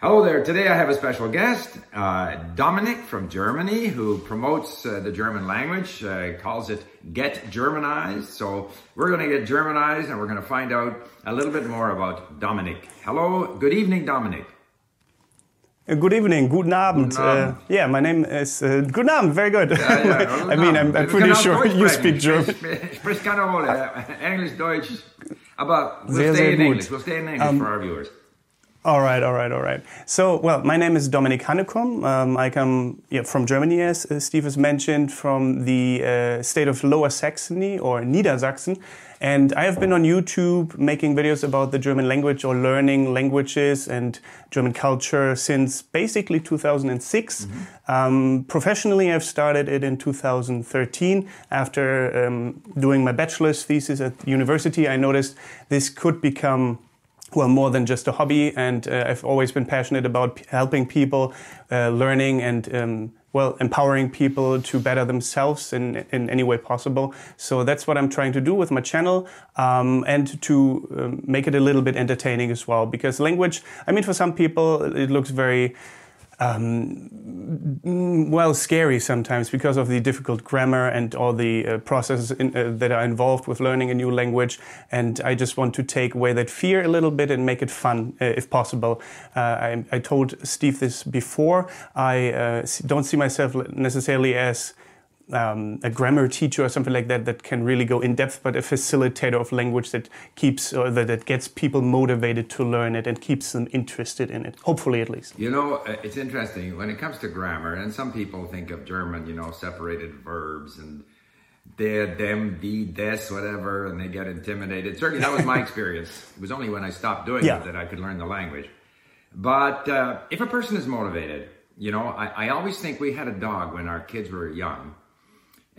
Hello there. Today I have a special guest, uh, Dominic from Germany, who promotes uh, the German language, uh, calls it Get Germanized. So we're going to get Germanized and we're going to find out a little bit more about Dominic. Hello. Good evening, Dominic. Uh, Good evening, guten Abend. Guten Abend. Uh, yeah, my name is uh, Guten Abend. Very good. Ja, ja, I mean, I'm, I'm pretty sure you speak German. Sprich, keine Rolle. English, Deutsch. Aber we'll Sehr, stay in. English. We'll stay in English for our viewers. All right, all right, all right. So, well, my name is Dominik Hannekom. Um, I come yeah, from Germany, as Steve has mentioned, from the uh, state of Lower Saxony or Niedersachsen. And I have been on YouTube making videos about the German language or learning languages and German culture since basically 2006. Um, professionally, I've started it in 2013 after um, doing my bachelor's thesis at university. I noticed this could become well, more than just a hobby. And uh, I've always been passionate about p- helping people, uh, learning and, um, well, empowering people to better themselves in, in any way possible. So that's what I'm trying to do with my channel um, and to um, make it a little bit entertaining as well. Because language, I mean, for some people, it looks very um, well, scary sometimes because of the difficult grammar and all the uh, processes in, uh, that are involved with learning a new language. And I just want to take away that fear a little bit and make it fun, uh, if possible. Uh, I, I told Steve this before. I uh, don't see myself necessarily as um, a grammar teacher or something like that that can really go in depth, but a facilitator of language that keeps or that, that gets people motivated to learn it and keeps them interested in it. Hopefully, at least. You know, uh, it's interesting when it comes to grammar, and some people think of German, you know, separated verbs and der, dem, die, des, whatever, and they get intimidated. Certainly, that was my experience. It was only when I stopped doing Yeah. it that I could learn the language. But uh, if a person is motivated, you know, I, I always think we had a dog when our kids were young,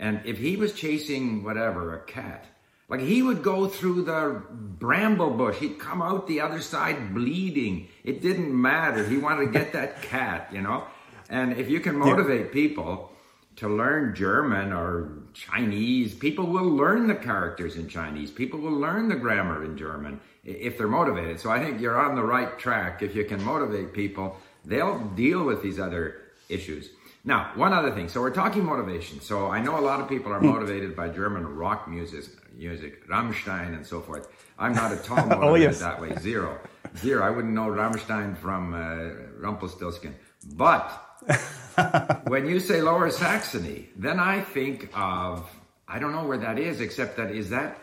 and if he was chasing whatever, a cat, like he would go through the bramble bush, he'd come out the other side bleeding. It didn't matter. He wanted to get that cat, you know? And if you can motivate people to learn German or Chinese, people will learn the characters in Chinese. People will learn the grammar in German if they're motivated. So I think you're on the right track. If you can motivate people, they'll deal with these other issues. Now, one other thing. So we're talking motivation. So I know a lot of people are motivated by German rock music, music, Rammstein and so forth. I'm not at all motivated Oh, yes. that way. Zero, zero. I wouldn't know Rammstein from uh, Rumpelstiltskin. But when you say Lower Saxony, then I think of I don't know where that is, except that is that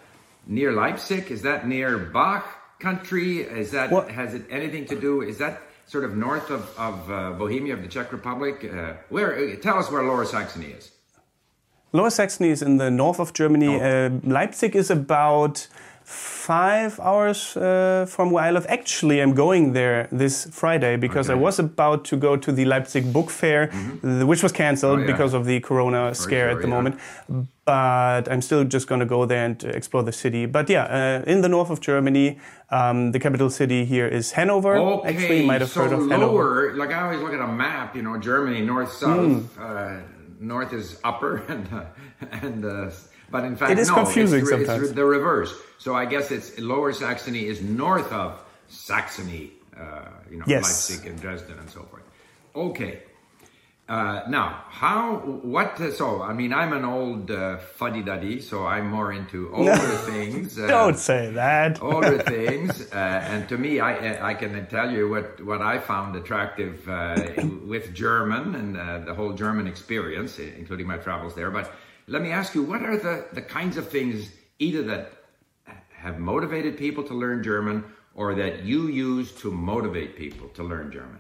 near Leipzig? Is that near Bach country? Is that What- has it anything to do? Is that sort of north of of uh, Bohemia of the Czech Republic? Uh, where? uh, Tell us where Lower Saxony is. Lower Saxony is in the north of Germany. Oh. Uh, Leipzig is about five hours uh, from where I live. Actually, I'm going there this Friday because I was about to go to the Leipzig Book Fair, th- which was cancelled Mm-hmm. Oh, yeah. because of the Corona scare sure, at the yeah. moment. But I'm still just going to go there and uh, explore the city. But yeah, uh, in the north of Germany, um, the capital city here is Hanover. Okay, Actually, you might have so heard of Hanover. lower. Like I always look at a map, you know, Germany north south. Uh, north is upper, and uh, and uh, but in fact, It is no, confusing it's, sometimes. It's the reverse. So I guess it's Lower Saxony is north of Saxony. Uh, you know, Yes. Leipzig and Dresden and so forth. Okay. Uh, now, how, what, uh, so, I mean, I'm an old uh, fuddy-duddy, so I'm more into older things. Uh, Don't say that. older things, uh, and to me, I I can tell you what what I found attractive uh, with German and uh, the whole German experience, including my travels there. But let me ask you, what are the the kinds of things either that have motivated people to learn German, or that you use to motivate people to learn German?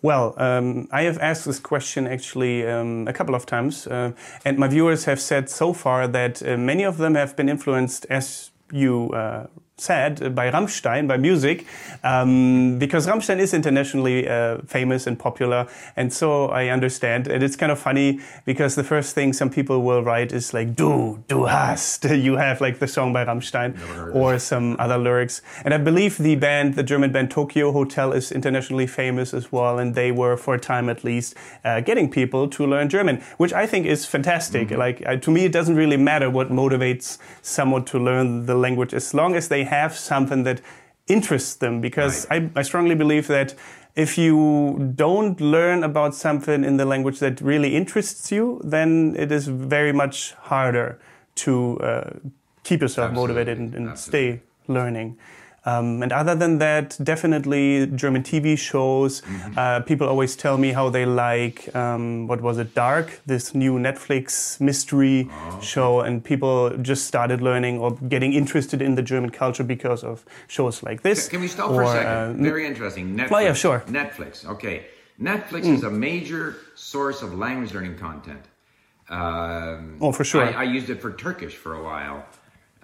Well, um, I have asked this question actually um, a couple of times, uh, and my viewers have said so far that uh, many of them have been influenced, as you uh, said, uh, by Rammstein, by music, um, because Rammstein is internationally uh, famous and popular, and so I understand. And it's kind of funny because the first thing some people will write is like "Du, du hast," you have like the song by Rammstein, or some other lyrics. And I believe the band, the German band Tokyo Hotel, is internationally famous as well, and they were for a time at least uh, getting people to learn German, which I think is fantastic. Like uh, to me, it doesn't really matter what motivates someone to learn the language as long as they have something that interests them because I, I strongly believe that if you don't learn about something in the language that really interests you, then it is very much harder to uh, keep yourself Absolutely. motivated and, and stay learning. Um, and other than that, definitely German TV shows. Mm-hmm. Uh, people always tell me how they like um, what was it, Dark, this new Netflix mystery Oh, show, and people just started learning or getting interested in the German culture because of shows like this. Can we stop for a second? uh, Very interesting. Netflix. Oh, yeah, sure. Netflix. Okay. Netflix Hmm. is a major source of language learning content. Um, Oh, for sure. I, I used it for Turkish for a while.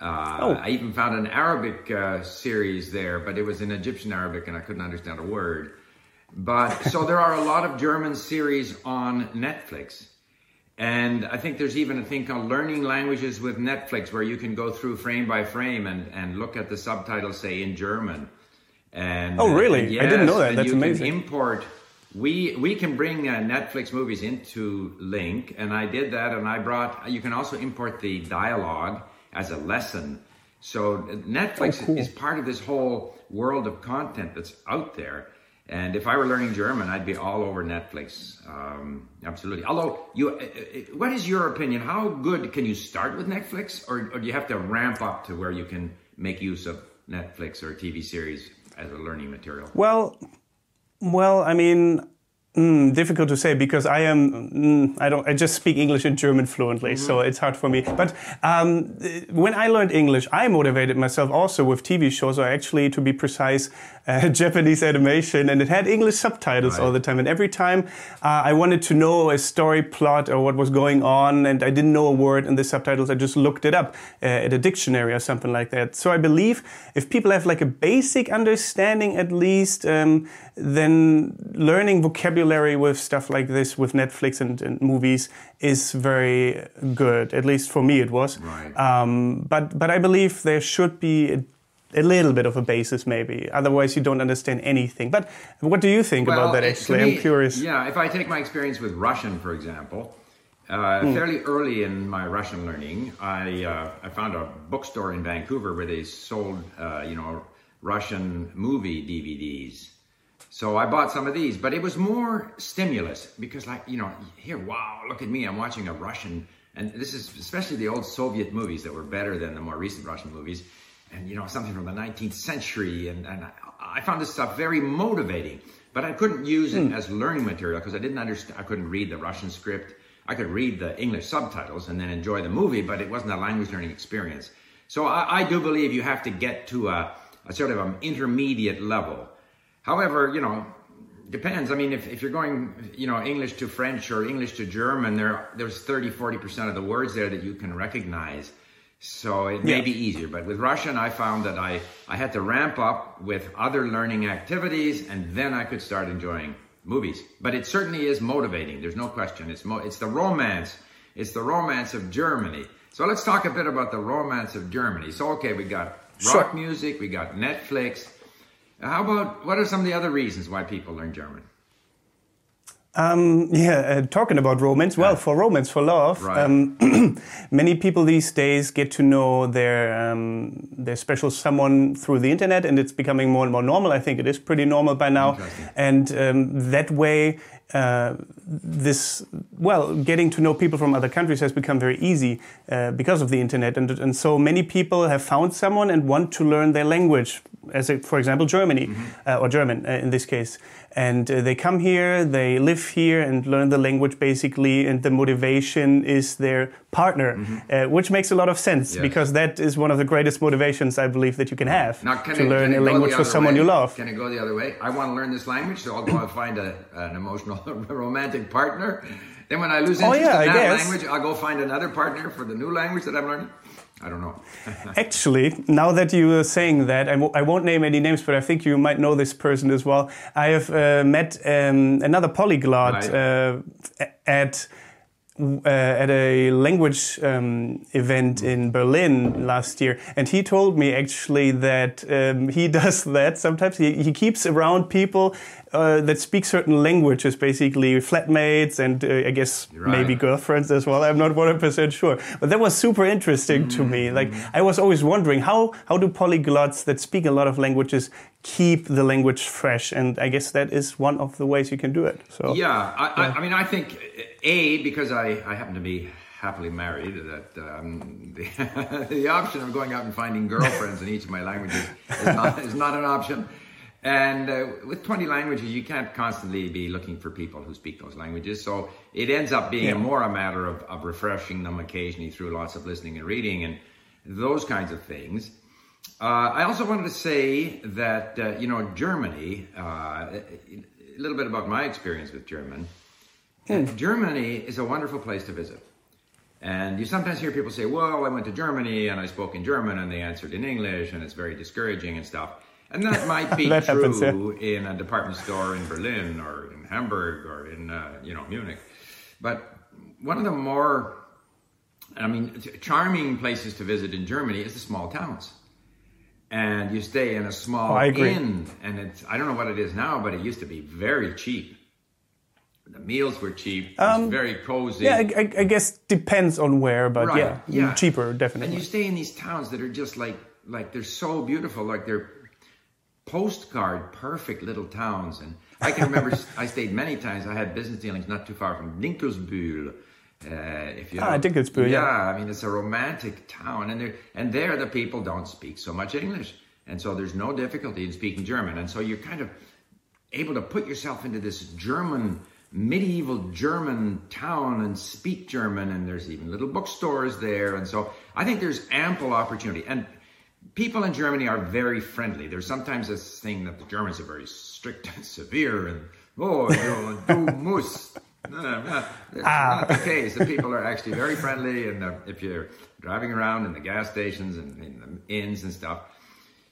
Uh, Oh. I even found an Arabic uh, series there, but it was in Egyptian Arabic and I couldn't understand a word. But so there are a lot of German series on Netflix. And I think there's even a thing called Learning Languages with Netflix where you can go through frame by frame and, and look at the subtitles, say, in German. And Oh, really? and I didn't know that. That's you amazing. Can import. We we can bring uh, Netflix movies into LingQ, and I did that. And I brought. You can also import the dialogue as a lesson. So Netflix Oh, cool. is part of this whole world of content that's out there. And if I were learning German, I'd be all over Netflix. Um, absolutely. Although, you, uh, uh, what is your opinion? How good can you start with Netflix, or, or do you have to ramp up to where you can make use of Netflix or TV series as a learning material? Well, well, I mean, mm, difficult to say because I am mm, I don't I just speak English and German fluently, so it's hard for me. But um, when I learned English, I motivated myself also with TV shows, or actually, to be precise, uh, Japanese animation, and it had English subtitles all the time. And every time uh, I wanted to know a story plot or what was going on, and I didn't know a word in the subtitles, I just looked it up uh, at a dictionary or something like that. So I believe if people have like a basic understanding at least, um, then learning vocabulary with stuff like this with Netflix and, and movies is very good. At least for me, it was. Right. Um, but but I believe there should be. A, a little bit of a basis, maybe. Otherwise, you don't understand anything. But what do you think about that? Actually, to I'm curious. Yeah, if I take my experience with Russian, for example, uh, Hmm. fairly early in my Russian learning, I uh, I found a bookstore in Vancouver where they sold, uh, you know, Russian movie DVDs. So I bought some of these, but it was more stimulus because, like, you know, here, wow, look at me, I'm watching a Russian, and this is especially the old Soviet movies that were better than the more recent Russian movies, and you know, something from the 19th century, and, and I, I found this stuff very motivating, but I couldn't use it hmm. as learning material because I didn't understand, I couldn't read the Russian script. I could read the English subtitles and then enjoy the movie, but it wasn't a language learning experience. So I, I do believe you have to get to a, a sort of an intermediate level. However, you know, depends. I mean, if, if you're going, you know, English to French or English to German, there there's 30, 40% of the words there that you can recognize. So it may Yeah. be easier. But with Russian, I found that I, I had to ramp up with other learning activities and then I could start enjoying movies. But it certainly is motivating. There's no question. It's, mo- it's the romance. It's the romance of Germany. So let's talk a bit about the romance of Germany. So, okay, we got rock Sure. music, we got Netflix. How about what are some of the other reasons why people learn German? Um, yeah, uh, talking about romance. Well, for romance, for love, Right. um, many people these days get to know their um, their special someone through the internet, and it's becoming more and more normal. I think it is pretty normal by now, and um, that way, uh, this well, getting to know people from other countries has become very easy uh, because of the internet, and and so many people have found someone and want to learn their language, as a, for example Germany uh, or German uh, in this case, and uh, they come here, they live here, and learn the language basically, and the motivation is their partner, uh, which makes a lot of sense Yes. because that is one of the greatest motivations I believe that you can have Now, can to it, learn a language for someone way? you love. Can it go the other way? I want to learn this language, so I'll go and find a, an emotional, romantic partner. Then when I lose Oh, interest yeah, in that language, I'll go find another partner for the new language that I'm learning. I don't know. Actually, now that you are saying that, I w- I won't name any names, but I think you might know this person as well. I have uh, met um, another polyglot Right. uh, at uh, at a language um, event in Berlin last year, and he told me actually that um, he does that sometimes. He, he keeps around people uh, that speak certain languages, basically flatmates and uh, I guess right. maybe girlfriends as well. I'm not 100% sure, but that was super interesting mm to me. Like I was always wondering how how do polyglots that speak a lot of languages keep the language fresh? And I guess that is one of the ways you can do it. So yeah, I, yeah. I, I mean, I think a because I, I happen to be happily married that um, the, the option of going out and finding girlfriends in each of my languages is not, is not an option. And uh, with 20 languages, you can't constantly be looking for people who speak those languages. So it ends up being yeah. more a matter of, of refreshing them occasionally through lots of listening and reading and those kinds of things. Uh, I also wanted to say that, uh, you know, Germany, uh, a little bit about my experience with German. Mm. Germany is a wonderful place to visit. And you sometimes hear people say, well, I went to Germany and I spoke in German and they answered in English and it's very discouraging and stuff. And that might be that true happens, yeah. in a department store in Berlin or in Hamburg or in, uh, you know, Munich. But one of the more, I mean, charming places to visit in Germany is the small towns. And you stay in a small oh, inn, and it's, I don't know what it is now, but it used to be very cheap the meals were cheap. Um, very cozy. Yeah, I, I, guess depends on where, but right. yeah, yeah, cheaper definitely. And you stay in these towns that are just like like they're so beautiful, like they're postcard perfect little towns. And I can remember I stayed many times. I had business dealings not too far from Dinkelsbühl. Uh, if you ah, Dinkelsbühl, yeah, yeah. I mean, it's a romantic town, and there and there the people don't speak so much English, and so there's no difficulty in speaking German, and so you're kind of able to put yourself into this German medieval German town and speak German, and there's even little bookstores there. And so I think there's ample opportunity. And people in Germany are very friendly. There's sometimes this thing that the Germans are very strict and severe, and oh, you, du musst. No, no, no. That's ah. not the case. The people are actually very friendly, and uh, if you're driving around in the gas stations and in the inns and stuff,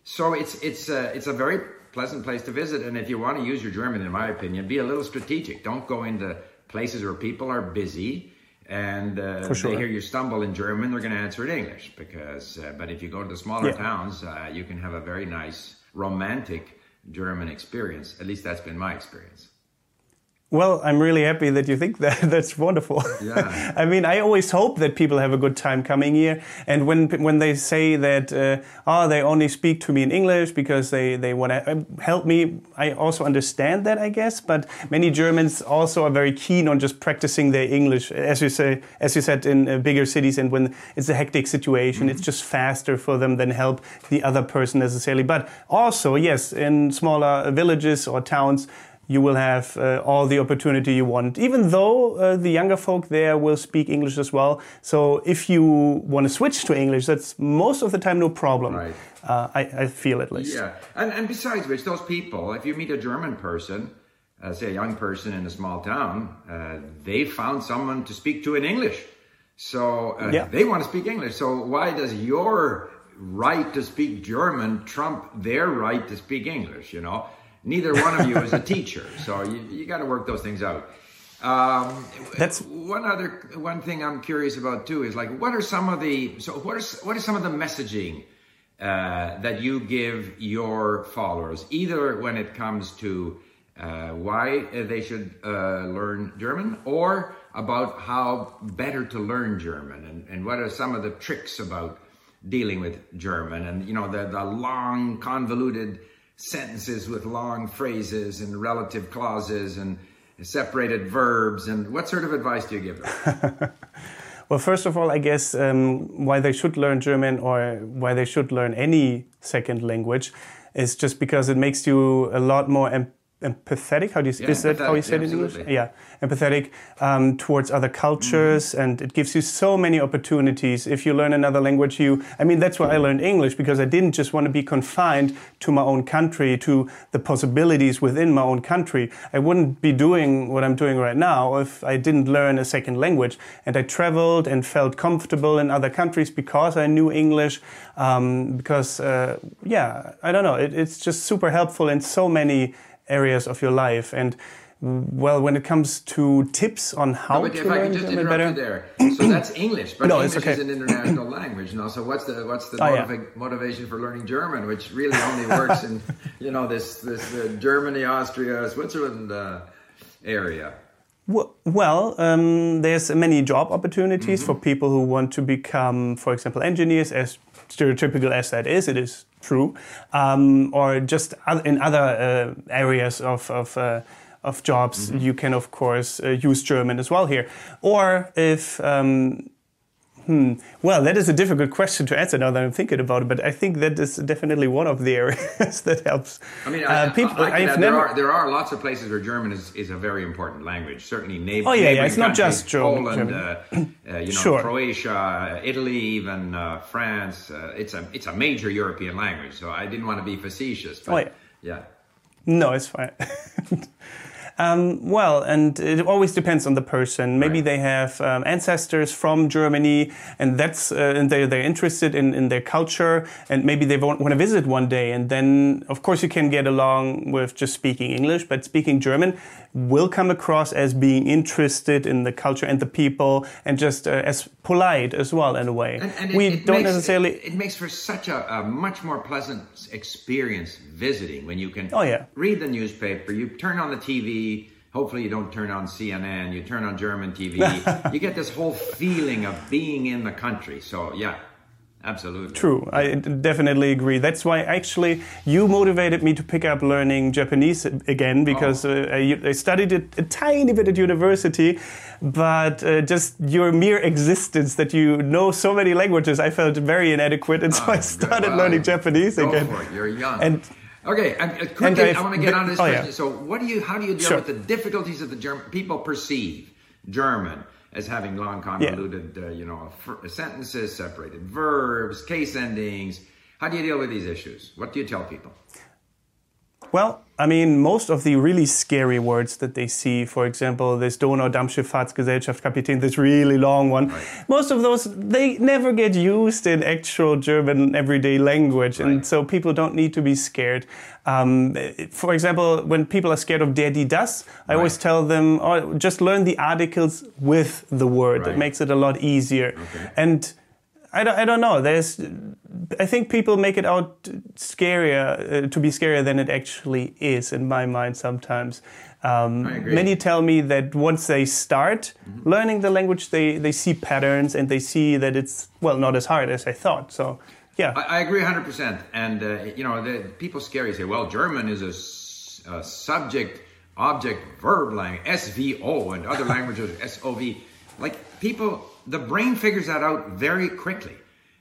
so it's it's uh, it's a very pleasant place to visit. And if you want to use your German, in my opinion, be a little strategic. Don't go into places where people are busy and uh, sure. they hear you stumble in German, they're going to answer in English. Because, uh, but if you go to the smaller yeah. towns, uh, you can have a very nice, romantic German experience. At least that's been my experience. Well, I'm really happy that you think that. That's wonderful. Yeah. I mean, I always hope that people have a good time coming here. And when when they say that, uh, oh, they only speak to me in English because they, they want to um, help me, I also understand that, I guess. But many Germans also are very keen on just practicing their English, as you say, as you said, in uh, bigger cities. And when it's a hectic situation, mm -hmm. it's just faster for them than help the other person necessarily. But also, yes, in smaller villages or towns you will have uh, all the opportunity you want, even though uh, the younger folk there will speak English as well. So if you want to switch to English, that's most of the time no problem. Right. Uh, I, I, feel at least. Yeah, and, and besides which, those people, if you meet a German person, uh, say a young person in a small town, uh, they found someone to speak to in English. So uh, yeah. they want to speak English. So why does your right to speak German trump their right to speak English? You know, neither one of you is a teacher, so you, you got to work those things out. Um, That's one other one thing I'm curious about too is like what are some of the so what is what is some of the messaging uh, that you give your followers either when it comes to uh, why they should uh, learn German or about how better to learn German and, and what are some of the tricks about dealing with German and you know the, the long convoluted sentences with long phrases and relative clauses and separated verbs. And what sort of advice do you give them? well, first of all, I guess um, why they should learn German or why they should learn any second language is just because it makes you a lot more empathetic. How do you yeah, is that how you say it in English? Yeah, empathetic um, towards other cultures, mm. and it gives you so many opportunities. If you learn another language, you I mean that's why I learned English because I didn't just want to be confined to my own country, to the possibilities within my own country. I wouldn't be doing what I'm doing right now if I didn't learn a second language. And I traveled and felt comfortable in other countries because I knew English. Um, because uh, yeah, I don't know, it, it's just super helpful in so many areas of your life. And well, when it comes to tips on how No, to if I learn could just German better, you there. So that's English, but No, English it's okay. is an international language. No, so what's the what's the Oh, yeah. motivation for learning German, which really only works in you know this this uh, Germany, Austria, Switzerland uh, area. Well, um, there's many job opportunities Mm-hmm. for people who want to become, for example, engineers, as stereotypical as that is, it is true, um, or just in other uh, areas of, of, uh, of jobs, Mm-hmm. you can, of course, uh, use German as well here. Or if um, Hmm. Well, that is a difficult question to answer now that I'm thinking about it, but I think that is definitely one of the areas that helps. I mean, Uh, people- I, I there never- are there are lots of places where German is, is a very important language. Certainly, neighbor, Oh, yeah, yeah, it's not just German- Poland, German. Uh, uh, you know, Sure. Croatia, Italy, even uh, France. Uh, it's a it's a major European language. So I didn't want to be facetious. But Oh, yeah. yeah. No, it's fine. um, well, and it always depends on the person. Maybe Right. they have um, ancestors from Germany, and that's uh, and they they're interested in, in their culture, and maybe they want, want to visit one day. And then, of course, you can get along with just speaking English, but speaking German will come across as being interested in the culture and the people, and just uh, as polite as well in a way. And, and it- we it don't makes, necessarily. It, it makes for such a, a much more pleasant experience visiting when you can Oh, yeah. read the newspaper, you turn on the TV. Hopefully, you don't turn on CNN. You turn on German TV. you get this whole feeling of being in the country. So, yeah, absolutely. True, I definitely agree. That's why actually you motivated me to pick up learning Japanese again because uh, I, I studied it a tiny bit at university, but uh, just your mere existence that you know so many languages, I felt very inadequate, and so Oh, I started Well, learning Japanese again. You're young. And okay, uh, quickly, and I want to get on this oh, yeah. question. So, what do you? How do you deal Sure. with the difficulties that the German people perceive German as having long, convoluted, uh, you know, sentences, separated verbs, case endings? How do you deal with these issues? What do you tell people? Well, I mean, most of the really scary words that they see, for example, this Donaudampfschifffahrtsgesellschaft Kapitän, this really long one, Right. most of those, they never get used in actual German everyday language. And so people don't need to be scared. Um, for example, when people are scared of der, die, das, I always tell them, oh, just learn the articles with the word. It makes it a lot easier. Okay. And I don't, I don't know. There's, I think people make it out scarier uh, to be scarier than it actually is in my mind sometimes. Um, I agree. many tell me that once they start Mm-hmm. learning the language, they, they see patterns and they see that it's well not as hard as I thought. So yeah, I, I agree 100%. And, uh, you know, the people scary say, well, German is a, s- a subject, object, verb language, SVO, and other languages, SOV. Like, people, the brain figures that out very quickly.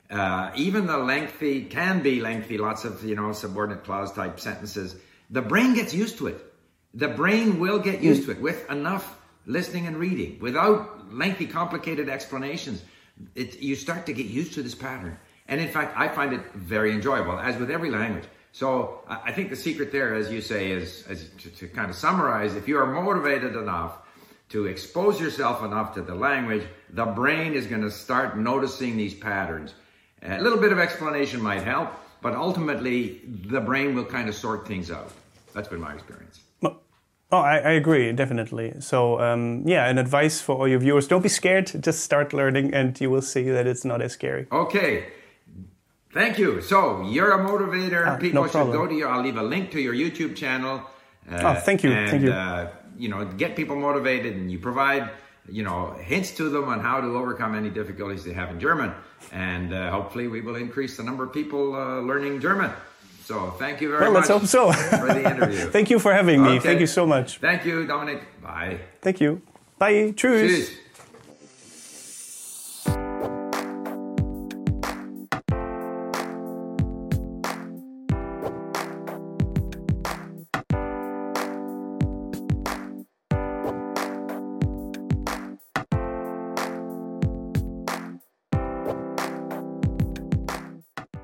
Uh, even the lengthy, can be lengthy, lots of, you know, subordinate clause type sentences. The brain gets used to it. The brain will get used to it with enough listening and reading, without lengthy, complicated explanations. It, you start to get used to this pattern. And in fact, I find it very enjoyable, as with every language. So I think the secret there, as you say, is, is to, to kind of summarize, if you are motivated enough to expose yourself enough to the language, the brain is going to start noticing these patterns. A little bit of explanation might help, but ultimately the brain will kind of sort things out. That's been my experience. Oh, I, I agree, definitely. So, um, yeah, an advice for all your viewers don't be scared, just start learning, and you will see that it's not as scary. Okay. Thank you. So you're a motivator. Ah, People no should go to your. I'll leave a link to your YouTube channel. Uh, Oh, thank you, And, thank you. Uh, you know, get people motivated, and you provide you know hints to them on how to overcome any difficulties they have in German, and uh, hopefully we will increase the number of people uh, learning German. So thank you very Well, much. let's hope so. for the interview. Thank you for having me. Okay. Thank you so much. Thank you, Dominic. Bye. Thank you. Bye. Tschüss. Tschüss.